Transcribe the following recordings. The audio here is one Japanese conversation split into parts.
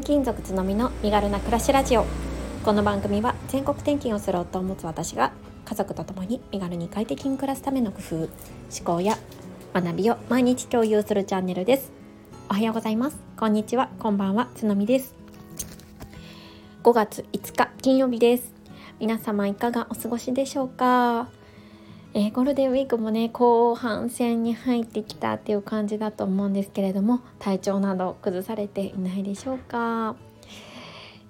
転勤族つのみの身軽な暮らしラジオ。この番組は全国転勤をする夫を持つ私が家族と共に身軽に快適に暮らすための工夫思考や学びを毎日共有するチャンネルです。おはようございます。こんにちは。こんばんは。つのみです。5月5日金曜日です。皆様いかがお過ごしでしょうか？えー、ゴールデンウィークもね後半戦に入ってきたっていう感じだと思うんですけれども体調など崩されていないでしょうか、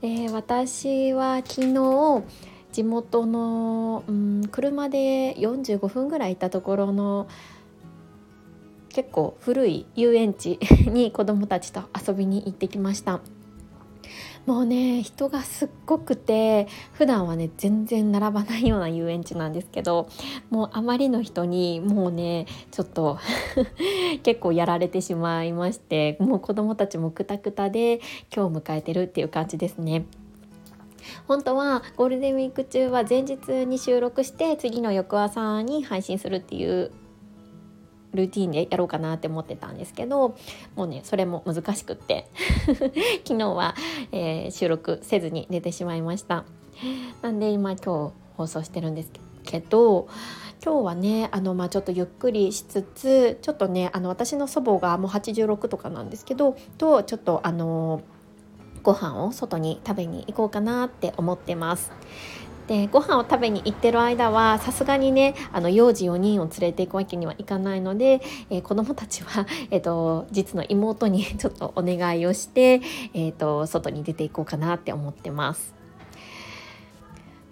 えー、私は昨日地元の、うん、車で45分ぐらい行ったところの結構古い遊園地に子どもたちと遊びに行ってきました。もうね人がすっごくて普段はね全然並ばないような遊園地なんですけどもうあまりの人にもうねちょっと 結構やられてしまいましてもう子供たちもくたくたで今日迎えてるっていう感じですね。本当はゴールデンウィーク中は前日に収録して次の翌朝に配信するっていうルーティンでやろうかなって思ってたんですけどもうねそれも難しくって 昨日は、えー、収録せずに寝てしまいましたなんで今今日放送してるんですけど今日はねあの、まあ、ちょっとゆっくりしつつちょっとねあの私の祖母がもう86とかなんですけどとちょっとあのご飯を外に食べに行こうかなって思ってます。でご飯を食べに行ってる間はさすがにねあの幼児4人を連れていくわけにはいかないので、えー、子どもたちは、えーと、実の妹に ちょっとお願いをして、えーと、外に出ていこうかなって思ってます。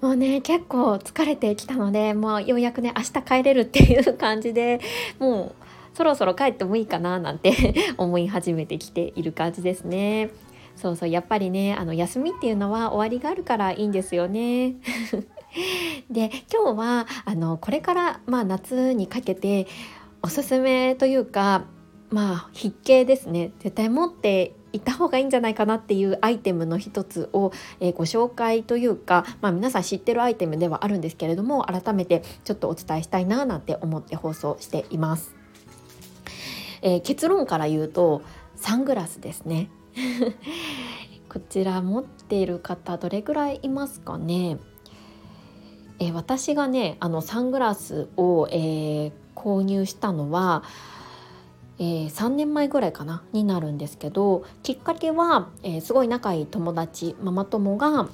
もうね結構疲れてきたのでもうようやくね明日帰れるっていう感じでもうそろそろ帰ってもいいかななんて 思い始めてきている感じですね。そうそうやっぱりねあの休みっていうのは終わりがあるからいいんですよね。で今日はあのこれから、まあ、夏にかけておすすめというかまあ必見ですね絶対持っていった方がいいんじゃないかなっていうアイテムの一つを、えー、ご紹介というか、まあ、皆さん知ってるアイテムではあるんですけれども改めてちょっとお伝えしたいななんて思って放送しています。えー、結論から言うとサングラスですね こちら持っている方どれぐらいいますかね？え私がねあのサングラスを、えー、購入したのは、えー、3年前ぐらいかな？になるんですけどきっかけは、えー、すごい仲いい友達ママ友が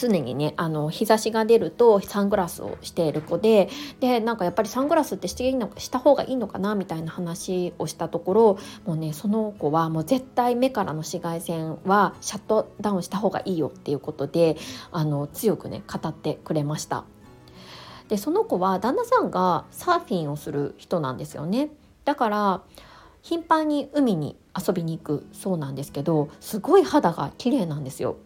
常にねあの日差しが出るとサングラスをしている子ででなんかやっぱりサングラスってしていいのした方がいいのかなみたいな話をしたところもうねその子はもう絶対目からの紫外線はシャットダウンした方がいいよっていうことであの強くね語ってくれました。でその子は旦那さんがサーフィンをする人なんですよね。だから頻繁に海に遊びに行くそうなんですけどすごい肌が綺麗なんですよ。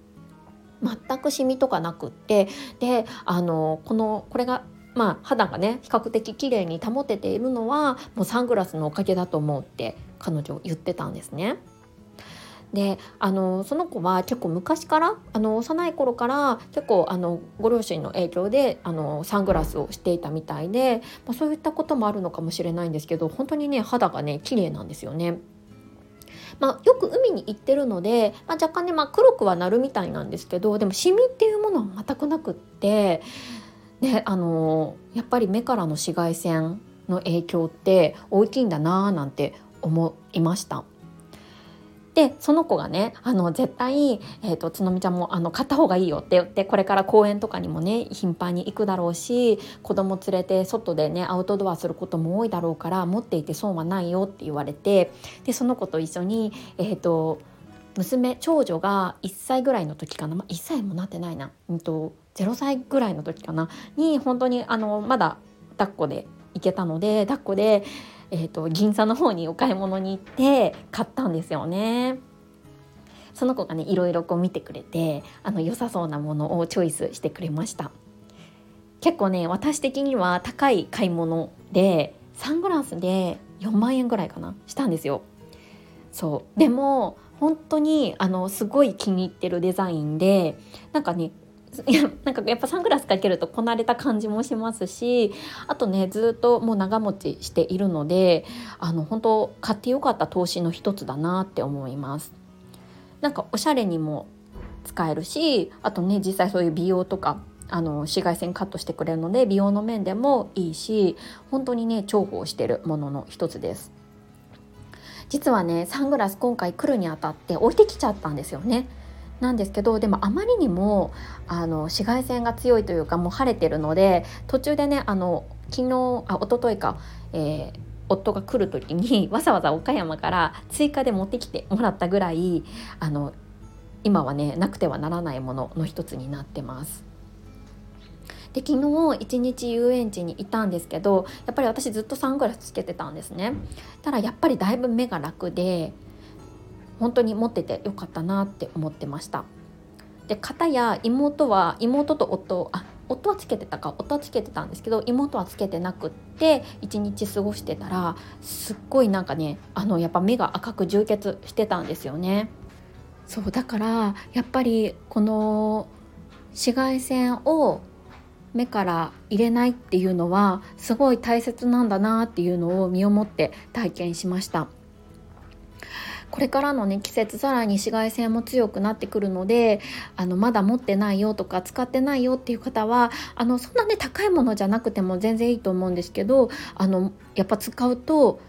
全くシミとかなくってであのこのこれがまあ、肌がね比較的綺麗に保てているのはもうサングラスのおかげだと思うって彼女言ってたんですね。であのその子は結構昔からあの幼い頃から結構あのご両親の影響であのサングラスをしていたみたいで、まあ、そういったこともあるのかもしれないんですけど本当にね肌がね綺麗なんですよね。まあ、よく海に行ってるので、まあ、若干ね、まあ、黒くはなるみたいなんですけどでもシミっていうものは全くなくって、ね、あのやっぱり目からの紫外線の影響って大きいんだなーなんて思いました。でその子がねあの絶対、えーと、つのみちゃんもあの買った方がいいよって言ってこれから公園とかにもね頻繁に行くだろうし子供連れて外でねアウトドアすることも多いだろうから持っていて損はないよって言われてでその子と一緒にえっ、ー、と娘長女が1歳ぐらいの時かな、まあ、1歳もなってないな、うんと、0歳ぐらいの時かなに本当にあのまだ抱っこで行けたので抱っこでえーと、銀座の方にお買い物に行って買ったんですよね。その子がねいろいろこう見てくれてあの良さそうなものをチョイスしてくれました。結構ね私的には高い買い物でサングラスで4万円ぐらいかなしたんですよ。そう。でも本当にあのすごい気に入ってるデザインでなんかね いやなんかやっぱサングラスかけるとこなれた感じもしますしあとねずっともう長持ちしているのであの本当買ってよかった投資の一つだなって思います。なんかおしゃれにも使えるしあとね実際そういう美容とかあの紫外線カットしてくれるので美容の面でもいいし本当にね重宝してるものの一つです実はねサングラス今回来るにあたって置いてきちゃったんですよねなんですけどでもあまりにもあの紫外線が強いというかもう晴れてるので途中でねあの昨日あ一昨日か、えー、夫が来る時に わざわざ岡山から追加で持ってきてもらったぐらいあの今はねなくてはならないものの一つになってます。で昨日一日遊園地にいたんですけどやっぱり私ずっとサングラスつけてたんですねただやっぱりだいぶ目が楽で本当に持っててよかったなって思ってました。で片や妹は妹と夫あ夫はつけてたか夫はつけてたんですけど妹はつけてなくって一日過ごしてたらすっごいなんかねあのやっぱ目が赤く充血してたんですよね。そうだからやっぱりこの紫外線を目から入れないっていうのはすごい大切なんだなっていうのを身をもって体験しました。これからのね季節さらに紫外線も強くなってくるのであのまだ持ってないよとか使ってないよっていう方はあのそんなね高いものじゃなくても全然いいと思うんですけどあのやっぱ使うと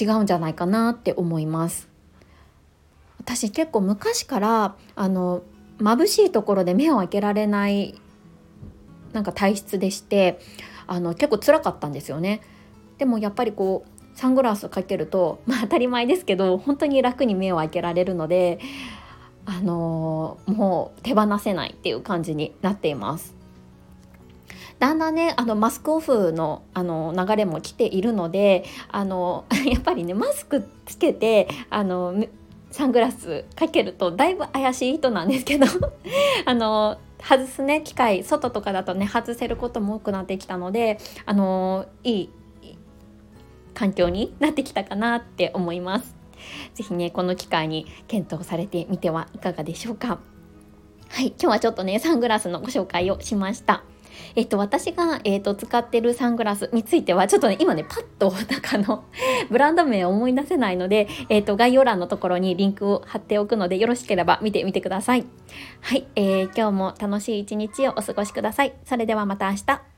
違うんじゃないかなって思います私結構昔からあの眩しいところで目を開けられないなんか体質でしてあの結構辛かったんですよね。でもやっぱりこうサングラスかけると、まあ、当たり前ですけど本当に楽に目を開けられるので、あのー、もう手放せないっていう感じになっています。だんだんねあのマスクオフのあの流れも来ているのであの やっぱりねマスクつけてあのサングラスかけるとだいぶ怪しい人なんですけど あの外すね機械外とかだとね外せることも多くなってきたのであのいい環境になってきたかなって思います。是非ねこの機会に検討されてみてはいかがでしょうか。はい今日はちょっとねサングラスのご紹介をしました。えっと、私が、えっと、使ってるサングラスについては、ちょっとね、今ね、パッと、なんかの、ブランド名を思い出せないので、えっと、概要欄のところにリンクを貼っておくので、よろしければ見てみてください。はい、えー、今日も楽しい一日をお過ごしください。それではまた明日。